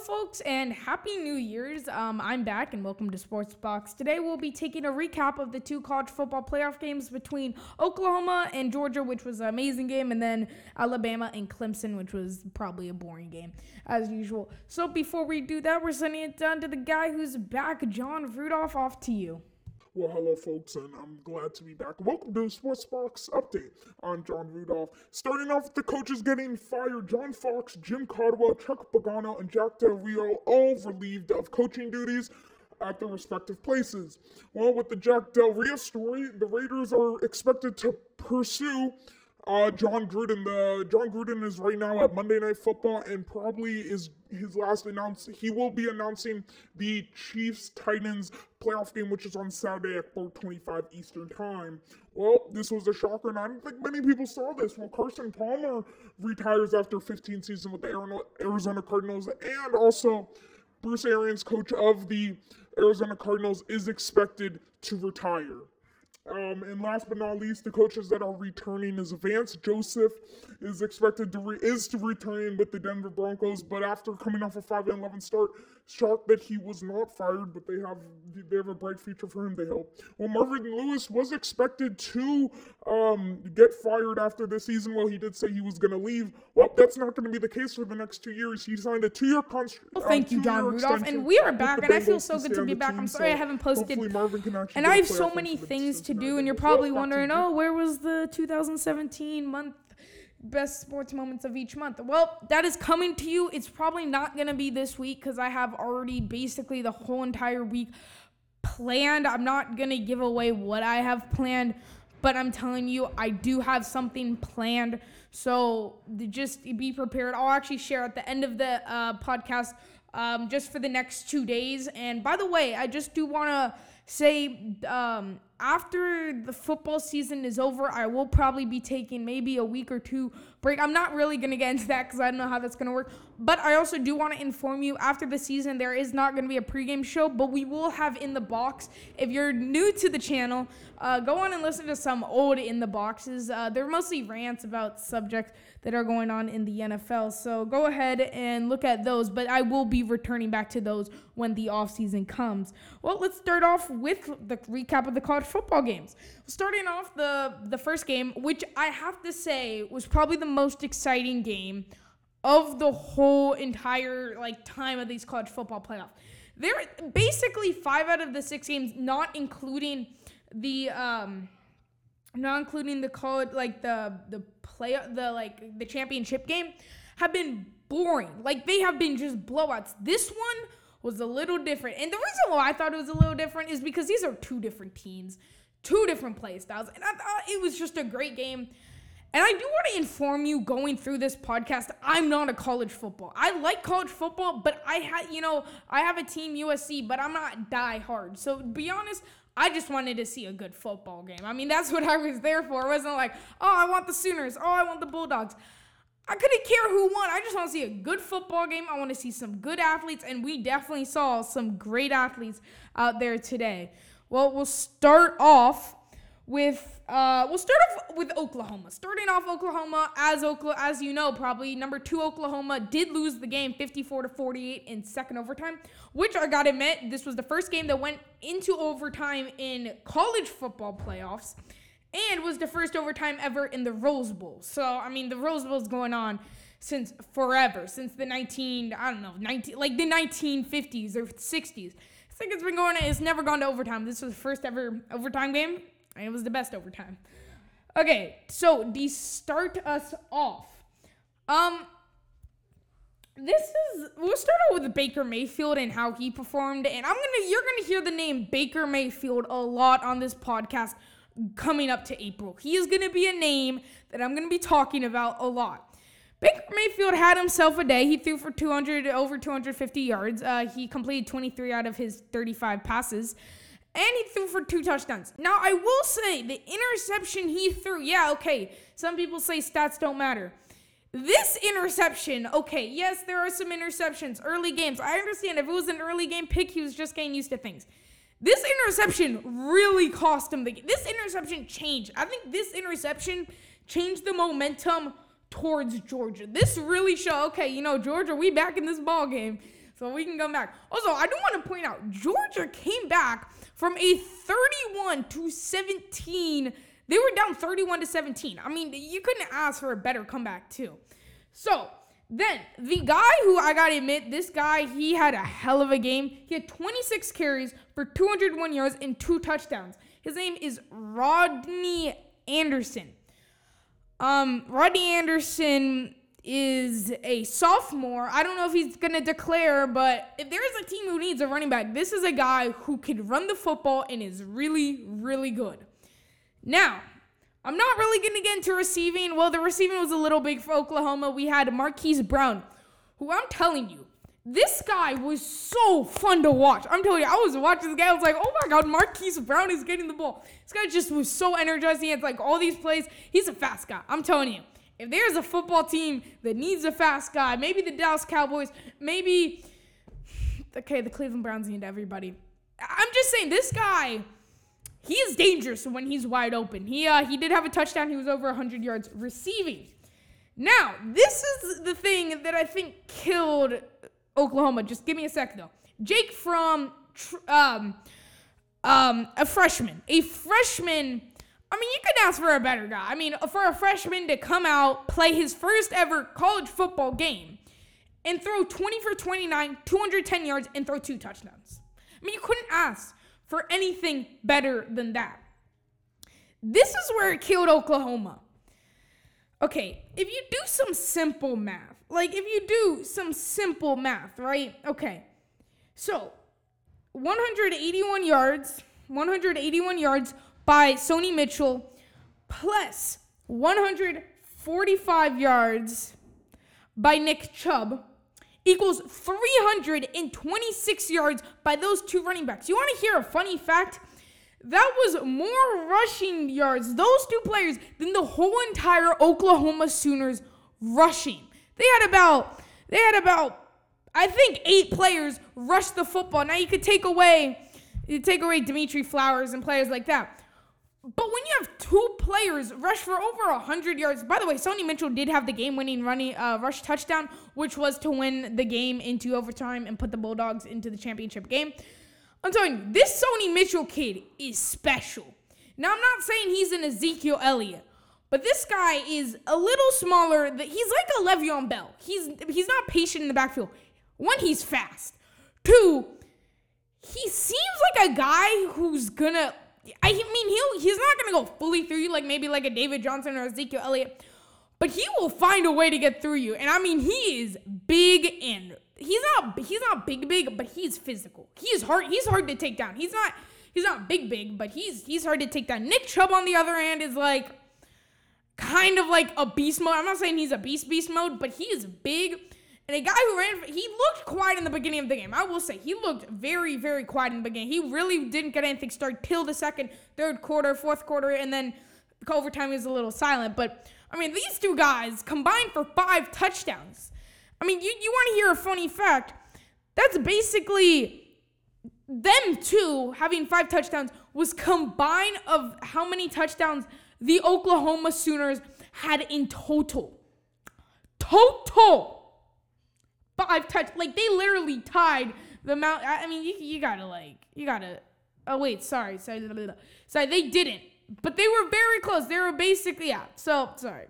folks, and happy New Year's. Um, I'm back, and welcome to Sports Box. Today, we'll be taking a recap of the two college football playoff games between Oklahoma and Georgia, which was an amazing game, and then Alabama and Clemson, which was probably a boring game, as usual. So, before we do that, we're sending it down to the guy who's back, John Rudolph. Off to you. Well, hello, folks, and I'm glad to be back. Welcome to the Sports Box Update. I'm John Rudolph. Starting off with the coaches getting fired John Fox, Jim Caldwell, Chuck Pagano, and Jack Del Rio, all relieved of coaching duties at their respective places. Well, with the Jack Del Rio story, the Raiders are expected to pursue uh, Jon Gruden. The Jon Gruden is right now at Monday Night Football and probably is his last announce. He will be announcing the Chiefs Titans playoff game, which is on Saturday at 4:25 Eastern Time. Well, this was a shocker, and I don't think many people saw this. Well, Carson Palmer retires after 15 seasons with the Arizona Cardinals, and also Bruce Arians, coach of the Arizona Cardinals, is expected to retire. Um, and last but not least, the coaches that are returning is Vance Joseph is expected to re- is to return with the Denver Broncos, but after coming off a five and eleven start, shocked that he was not fired. But they have they have a bright future for him. They hope. Well, Marvin Lewis was expected to um, get fired after the season. Well, he did say he was going to leave. Well, that's not going to be the case for the next two years. He signed a two-year contract. Well, thank uh, you, John Rudolph, and we are back, and I feel so good to be back. Team, I'm sorry so I haven't posted, and I have so many things to do, and you're probably wondering, oh, where was the 2017 month best sports moments of each month? Well, that is coming to you. It's probably not going to be this week because I have already basically the whole entire week planned. I'm not going to give away what I have planned, but I'm telling you, I do have something planned. So just be prepared. I'll actually share at the end of the uh, podcast um, just for the next two days. And by the way, I just do want to say um, after the football season is over, I will probably be taking maybe a week or two break. I'm not really going to get into that because I don't know how that's going to work. But I also do want to inform you after the season, there is not going to be a pregame show, but we will have in the box. If you're new to the channel, uh, go on and listen to some old in the boxes. Uh, they're mostly rants about subjects that are going on in the NFL. So go ahead and look at those, but I will be returning back to those when the offseason comes. Well, let's start off with the recap of the college football games. Starting off the the first game, which I have to say was probably the most exciting game of the whole entire like time of these college football playoffs. There basically 5 out of the 6 games not including the um not including the college like the the play the like the championship game have been boring. Like they have been just blowouts. This one was a little different. And the reason why I thought it was a little different is because these are two different teams, two different play styles. And I thought it was just a great game. And I do want to inform you going through this podcast, I'm not a college football. I like college football, but I had, you know, I have a team USC, but I'm not die hard. So to be honest, I just wanted to see a good football game. I mean, that's what I was there for. It wasn't like, oh, I want the Sooners. Oh, I want the Bulldogs. I couldn't care who won. I just want to see a good football game. I want to see some good athletes, and we definitely saw some great athletes out there today. Well, we'll start off with uh, we'll start off with Oklahoma. Starting off Oklahoma, as Oklahoma, as you know, probably number two Oklahoma did lose the game 54 to 48 in second overtime, which I gotta admit, this was the first game that went into overtime in college football playoffs and was the first overtime ever in the Rose Bowl. So, I mean, the Rose Bowl's going on since forever, since the 19, I don't know, 19, like the 1950s or 60s. I think it's been going, it's never gone to overtime. This was the first ever overtime game, it was the best overtime. Okay, so to start us off, um, this is we'll start out with Baker Mayfield and how he performed, and I'm gonna you're gonna hear the name Baker Mayfield a lot on this podcast coming up to April. He is to be a name that I'm to be talking about a lot. Baker Mayfield had himself a day. He threw for 200 over 250 yards. Uh, he completed 23 out of his 35 passes, and he threw for two touchdowns. Now I will say the interception he threw. Yeah, okay. Some people say stats don't matter. This interception, okay, yes, there are some interceptions, early games. I understand if it was an early game pick, he was just getting used to things. This interception really cost him the game. This interception changed. I think this interception changed the momentum towards Georgia. This really showed, okay, you know, Georgia, we back in this ball game. So we can come back. Also, I do want to point out Georgia came back from a 31 to 17. They were down 31 to 17. I mean, you couldn't ask for a better comeback, too. So, then the guy who I gotta admit, this guy, he had a hell of a game. He had 26 carries for 201 yards and two touchdowns. His name is Rodney Anderson. Um, Rodney Anderson is a sophomore. I don't know if he's going to declare, but if there's a team who needs a running back, this is a guy who can run the football and is really, really good. Now, I'm not really going to get into receiving. Well, the receiving was a little big for Oklahoma. We had Marquise Brown, who I'm telling you, this guy was so fun to watch. I'm telling you, I was watching this guy. I was like, oh my God, Marquise Brown is getting the ball. This guy just was so energized. He had like all these plays. He's a fast guy. I'm telling you. If there's a football team that needs a fast guy, maybe the Dallas Cowboys, maybe, okay, the Cleveland Browns need everybody. I'm just saying, this guy, he is dangerous when he's wide open. He, uh, he did have a touchdown. He was over 100 yards receiving. Now, this is the thing that I think killed Oklahoma. Just give me a sec though. Jake Fromm um um a freshman. A freshman I mean, you could ask for a better guy. I mean, for a freshman to come out, play his first ever college football game, and throw 20 for 29, 210 yards, and throw two touchdowns. I mean, you couldn't ask for anything better than that. This is where it killed Oklahoma. Okay, if you do some simple math, like if you do some simple math, right? Okay. So, 181 yards, 181 yards by Sony Michel plus 145 yards by Nick Chubb equals 326 yards by those two running backs. You want to hear a funny fact? That was more rushing yards, those two players, than the whole entire Oklahoma Sooners rushing. They had about, they had about, I think eight players rush the football. Now you could take away, you take away Dimitri Flowers and players like that. But when you have two players rush for over 100 yards, by the way, Sony Michel did have the game winning running uh, rush touchdown, which was to win the game into overtime and put the Bulldogs into the championship game. I'm telling you, this Sony Michel kid is special. Now, I'm not saying he's an Ezekiel Elliott, but this guy is a little smaller. He's like a Le'Veon Bell. He's he's not patient in the backfield. One, he's fast. Two, he seems like a guy who's gonna. I mean, he'll he's not gonna go fully through you like maybe like a David Johnson or Ezekiel Elliott, but he will find a way to get through you. And I mean, he is big and he's not he's not big big, but he's physical. He's hard he's hard to take down. He's not he's not big big, but he's he's hard to take down. Nick Chubb on the other hand is like kind of like a beast mode. I'm not saying he's a beast beast mode, but he is big. And a guy who ran, he looked quiet in the beginning of the game. I will say he looked very, very quiet in the beginning. He really didn't get anything started till the second, third quarter, fourth quarter, and then overtime was a little silent. But I mean, these two guys combined for five touchdowns. I mean, you, you want to hear a funny fact? That's basically them two having five touchdowns was combined of how many touchdowns the Oklahoma Sooners had in total. Total. Five touch like they literally tied the amount. I mean, you, you gotta like you gotta. Oh wait, sorry, sorry, sorry. They didn't, but they were very close. They were basically yeah. So sorry,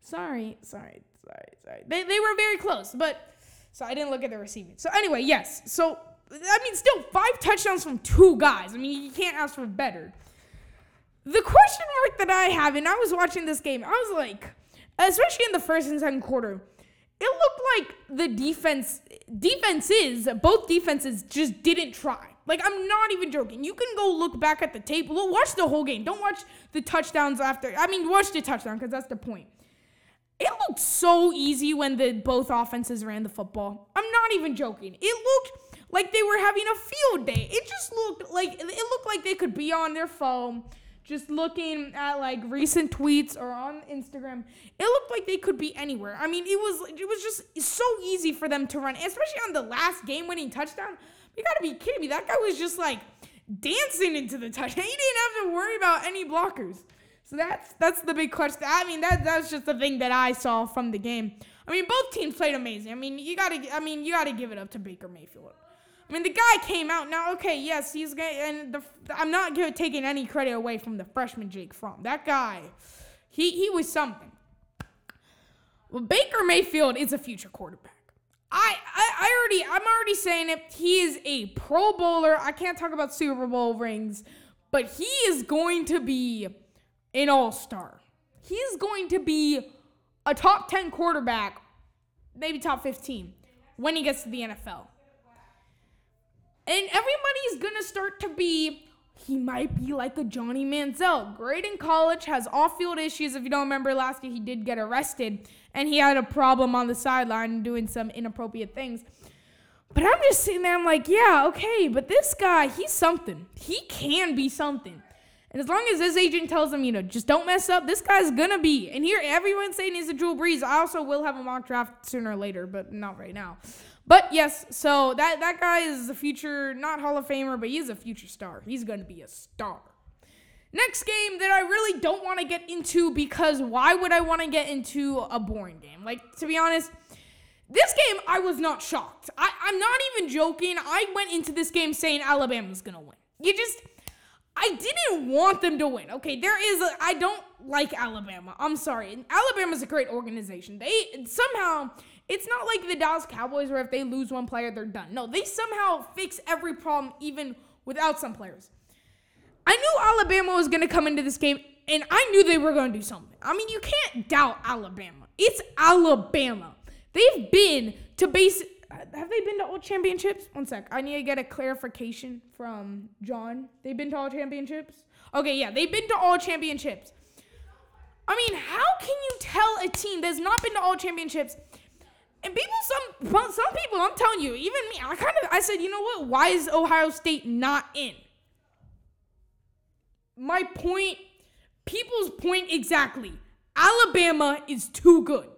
sorry, sorry sorry, sorry. They, they were very close, but so I didn't look at the receiving. So anyway, yes. So I mean, still five touchdowns from two guys. I mean, you can't ask for better. The question mark that I have, and I was watching this game, I was like, especially in the first and second quarter, it looked like the defense, defenses, both defenses just didn't try. Like I'm not even joking. You can go look back at the tape. Watch the whole game. Don't watch the touchdowns after. I mean, watch the touchdown because that's the point. It looked so easy when the both offenses ran the football. I'm not even joking. It looked like they were having a field day. It just looked like it looked like they could be on their phone just looking at like recent tweets or on Instagram. It looked like they could be anywhere. I mean, it was it was just so easy for them to run, especially on the last game-winning touchdown. You got to be kidding me. That guy was just like dancing into the touchdown. He didn't have to worry about any blockers. So that's that's the big question. I mean, that that's just the thing that I saw from the game. I mean, both teams played amazing. I mean, you gotta. I mean, you gotta give it up to Baker Mayfield. I mean, the guy came out now. Okay, yes, he's going and the, I'm not taking any credit away from the freshman Jake Fromm. That guy, he he was something. Well, Baker Mayfield is a future quarterback. I, I, I already I'm already saying it. He is a Pro Bowler. I can't talk about Super Bowl rings, but he is going to be an All Star. He's going to be a top 10 quarterback, maybe top 15, when he gets to the NFL. And everybody's to start to be, he might be like a Johnny Manziel. Great in college, has off field issues. If you don't remember last year, he did get arrested and he had a problem on the sideline doing some inappropriate things. But I'm just sitting there, I'm like, yeah, okay, but this guy, he's something. He can be something. And as long as his agent tells him, you know, just don't mess up, this guy's gonna be. And here, everyone's saying he's a Drew Brees. I also will have a mock draft sooner or later, but not right now. But yes, so that that guy is a future, not Hall of Famer, but he's a future star. He's gonna be a star. Next game that I really don't want to get into because why would I want to get into a boring game? Like to be honest, this game I was not shocked. I, I'm not even joking. I went into this game saying Alabama's gonna win. You just I didn't want them to win. Okay, there is a, I don't like Alabama. I'm sorry. Alabama's a great organization. They somehow it's not like the Dallas Cowboys where if they lose one player they're done. No, they somehow fix every problem even without some players. I knew Alabama was going to come into this game and I knew they were going to do something. I mean, you can't doubt Alabama. It's Alabama. They've been to base have they been to all championships? One sec. I need to get a clarification from John. They've been to all championships? Okay, yeah, they've been to all championships. I mean, how can you tell a team that's not been to all championships? And people, some some people, I'm telling you, even me, I kind of, I said, you know what? Why is Ohio State not in? My point, people's point exactly. Alabama is too good.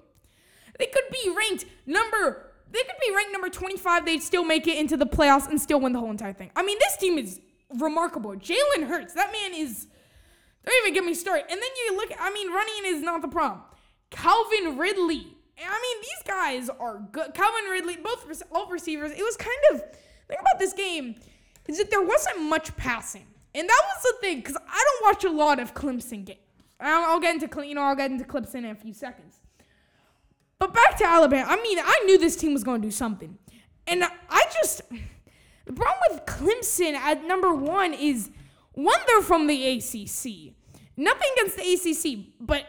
They could be ranked number they could be ranked number 25. They'd still make it into the playoffs and still win the whole entire thing. I mean, this team is remarkable. Jalen Hurts, that man is. Don't even get me started. And then you look, I mean, running is not the problem. Calvin Ridley. I mean, these guys are good. Calvin Ridley, both all receivers. It was kind of thing about this game is that there wasn't much passing, and that was the thing because I don't watch a lot of Clemson games. I'll, I'll get into you know I'll get into Clemson in a few seconds. But back to Alabama. I mean, I knew this team was going to do something. And I just. The problem with Clemson at number one is one, they're from the ACC. Nothing against the ACC, but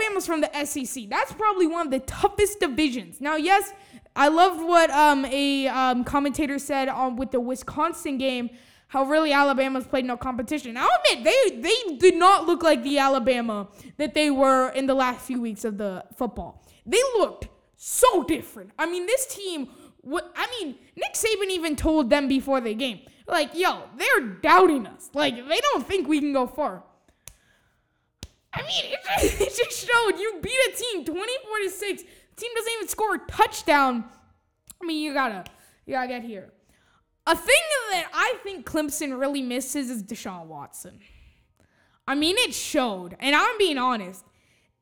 Alabama's from the SEC. That's probably one of the toughest divisions. Now, yes, I loved what um, a um, commentator said on with the Wisconsin game. How really Alabama's played no competition. I'll admit they they did not look like the Alabama that they were in the last few weeks of the football. They looked so different. I mean, this team. What I mean, Nick Saban even told them before the game, like, "Yo, they're doubting us. Like, they don't think we can go far." I mean, it just, showed you beat a team 24 to six. Team doesn't even score a touchdown. I mean, you gotta, you gotta get here. A thing that I think Clemson really misses is Deshaun Watson. I mean, it showed, and I'm being honest.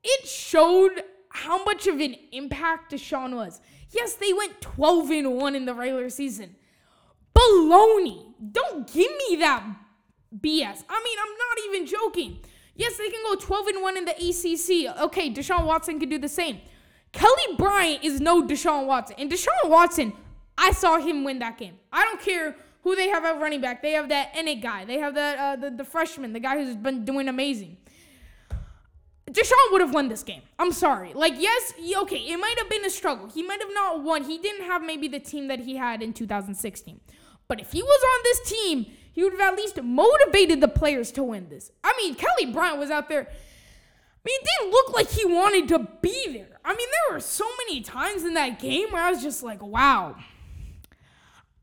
It showed how much of an impact Deshaun was. Yes, they went 12 and 1 in the regular season. Baloney. Don't give me that BS. I mean, I'm not even joking. Yes, they can go 12 and 1 in the ACC. Okay, Deshaun Watson can do the same. Kelly Bryant is no Deshaun Watson. And Deshaun Watson, I saw him win that game. I don't care who they have at running back. They have that Enid guy. They have that uh, the, the freshman, the guy who's been doing amazing. Deshaun would have won this game. I'm sorry. Like, yes, okay, it might have been a struggle. He might have not won. He didn't have maybe the team that he had in 2016. But if he was on this team, he would have at least motivated the players to win this. I mean, Kelly Bryant was out there. I mean, it didn't look like he wanted to be there. I mean, there were so many times in that game where I was just like, wow.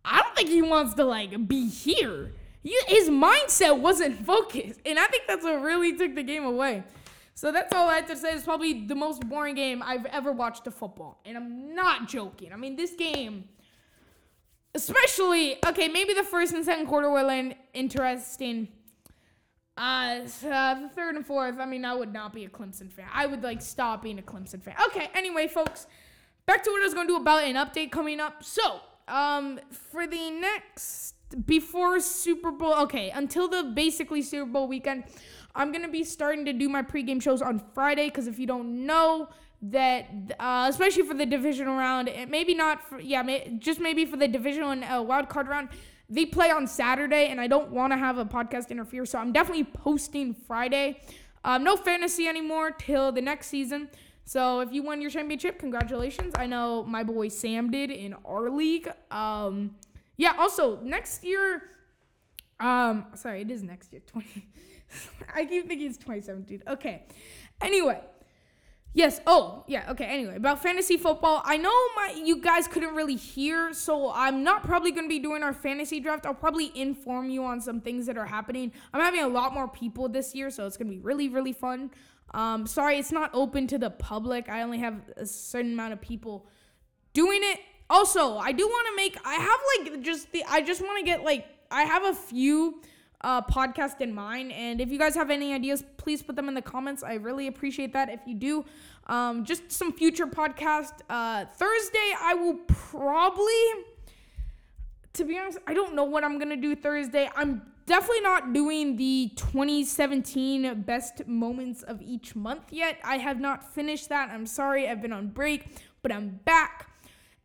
I don't think he wants to, like, be here. He, his mindset wasn't focused. And I think that's what really took the game away. So that's all I have to say. It's probably the most boring game I've ever watched of football. And I'm not joking. I mean, this game, especially, okay, maybe the first and second quarter were interesting. Uh, uh, the third and fourth, I mean, I would not be a Clemson fan. I would, like, stop being a Clemson fan. Okay, anyway, folks, back to what I was going to do about an update coming up. So, um, for the next before Super Bowl, okay, until the basically Super Bowl weekend, I'm gonna be starting to do my pregame shows on Friday. Because if you don't know that, uh, especially for the divisional round, maybe not for yeah, may, just maybe for the divisional and uh, wild card round, they play on Saturday, and I don't want to have a podcast interfere, so I'm definitely posting Friday. Um, no fantasy anymore till the next season. So if you won your championship, congratulations. I know my boy Sam did in our league. Um, yeah. Also, next year. Um, sorry, it is next year. Twenty. I keep thinking it's 2017. Okay. Anyway. Yes. Oh, yeah. Okay. Anyway, about fantasy football, I know my you guys couldn't really hear, so I'm not probably going to be doing our fantasy draft. I'll probably inform you on some things that are happening. I'm having a lot more people this year, so it's going to be really really fun. Um, sorry, it's not open to the public. I only have a certain amount of people doing it. Also, I do want to make. I have like just the. I just want to get like. I have a few uh, podcast in mind. And if you guys have any ideas, please put them in the comments. I really appreciate that. If you do, um, just some future podcast. Uh, Thursday, I will probably, to be honest, I don't know what I'm gonna do Thursday. I'm definitely not doing the 2017 best moments of each month yet. I have not finished that. I'm sorry, I've been on break, but I'm back.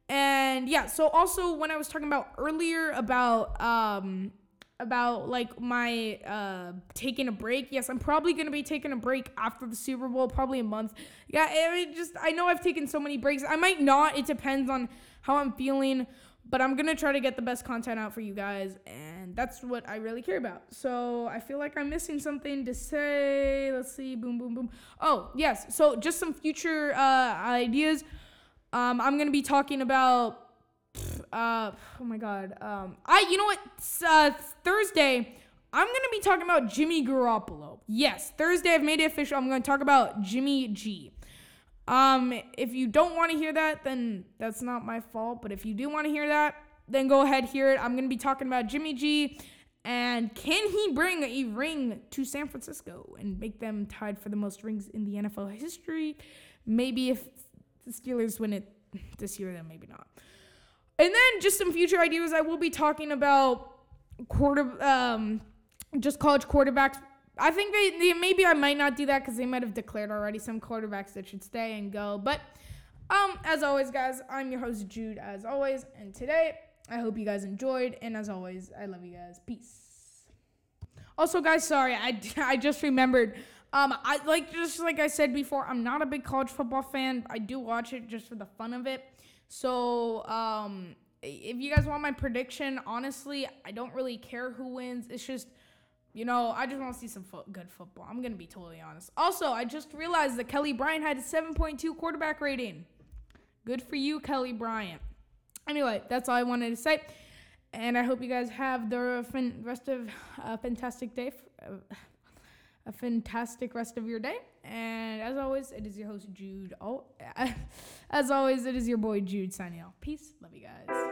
And yeah, so also when I was talking about earlier about um about like my uh taking a break. Yes, I'm probably gonna be taking a break after the Super Bowl, probably a month. Yeah, I mean, just I know I've taken so many breaks. I might not. It depends on how I'm feeling, but I'm gonna try to get the best content out for you guys, and that's what I really care about. So I feel like I'm missing something to say. Let's see. Boom, boom, boom. Oh yes. So just some future uh, ideas. Um, I'm gonna be talking about uh, oh my god. Um, I you know what? Uh, Thursday, I'm gonna be talking about Jimmy Garoppolo. Yes, Thursday I've made it official. I'm gonna talk about Jimmy G. Um, if you don't want to hear that, then that's not my fault. But if you do want to hear that, then go ahead hear it. I'm gonna be talking about Jimmy G. And can he bring a ring to San Francisco and make them tied for the most rings in the NFL history? Maybe if the Steelers win it this year, then maybe not. And then just some future ideas. I will be talking about quarter, um, just college quarterbacks. I think they, they maybe I might not do that because they might have declared already some quarterbacks that should stay and go. But um, as always, guys, I'm your host Jude. As always, and today I hope you guys enjoyed. And as always, I love you guys. Peace. Also, guys, sorry, I, I just remembered. Um, I like just like I said before, I'm not a big college football fan. I do watch it just for the fun of it. So, um, if you guys want my prediction, honestly, I don't really care who wins. It's just, you know, I just want to see some fo- good football. I'm going to be totally honest. Also, I just realized that Kelly Bryant had a 7.2 quarterback rating. Good for you, Kelly Bryant. Anyway, that's all I wanted to say. And I hope you guys have the rest of a fantastic day. A fantastic rest of your day. And as always, it is your host, Jude. Oh, as always, it is your boy, Jude, signing off. Peace. Love you guys.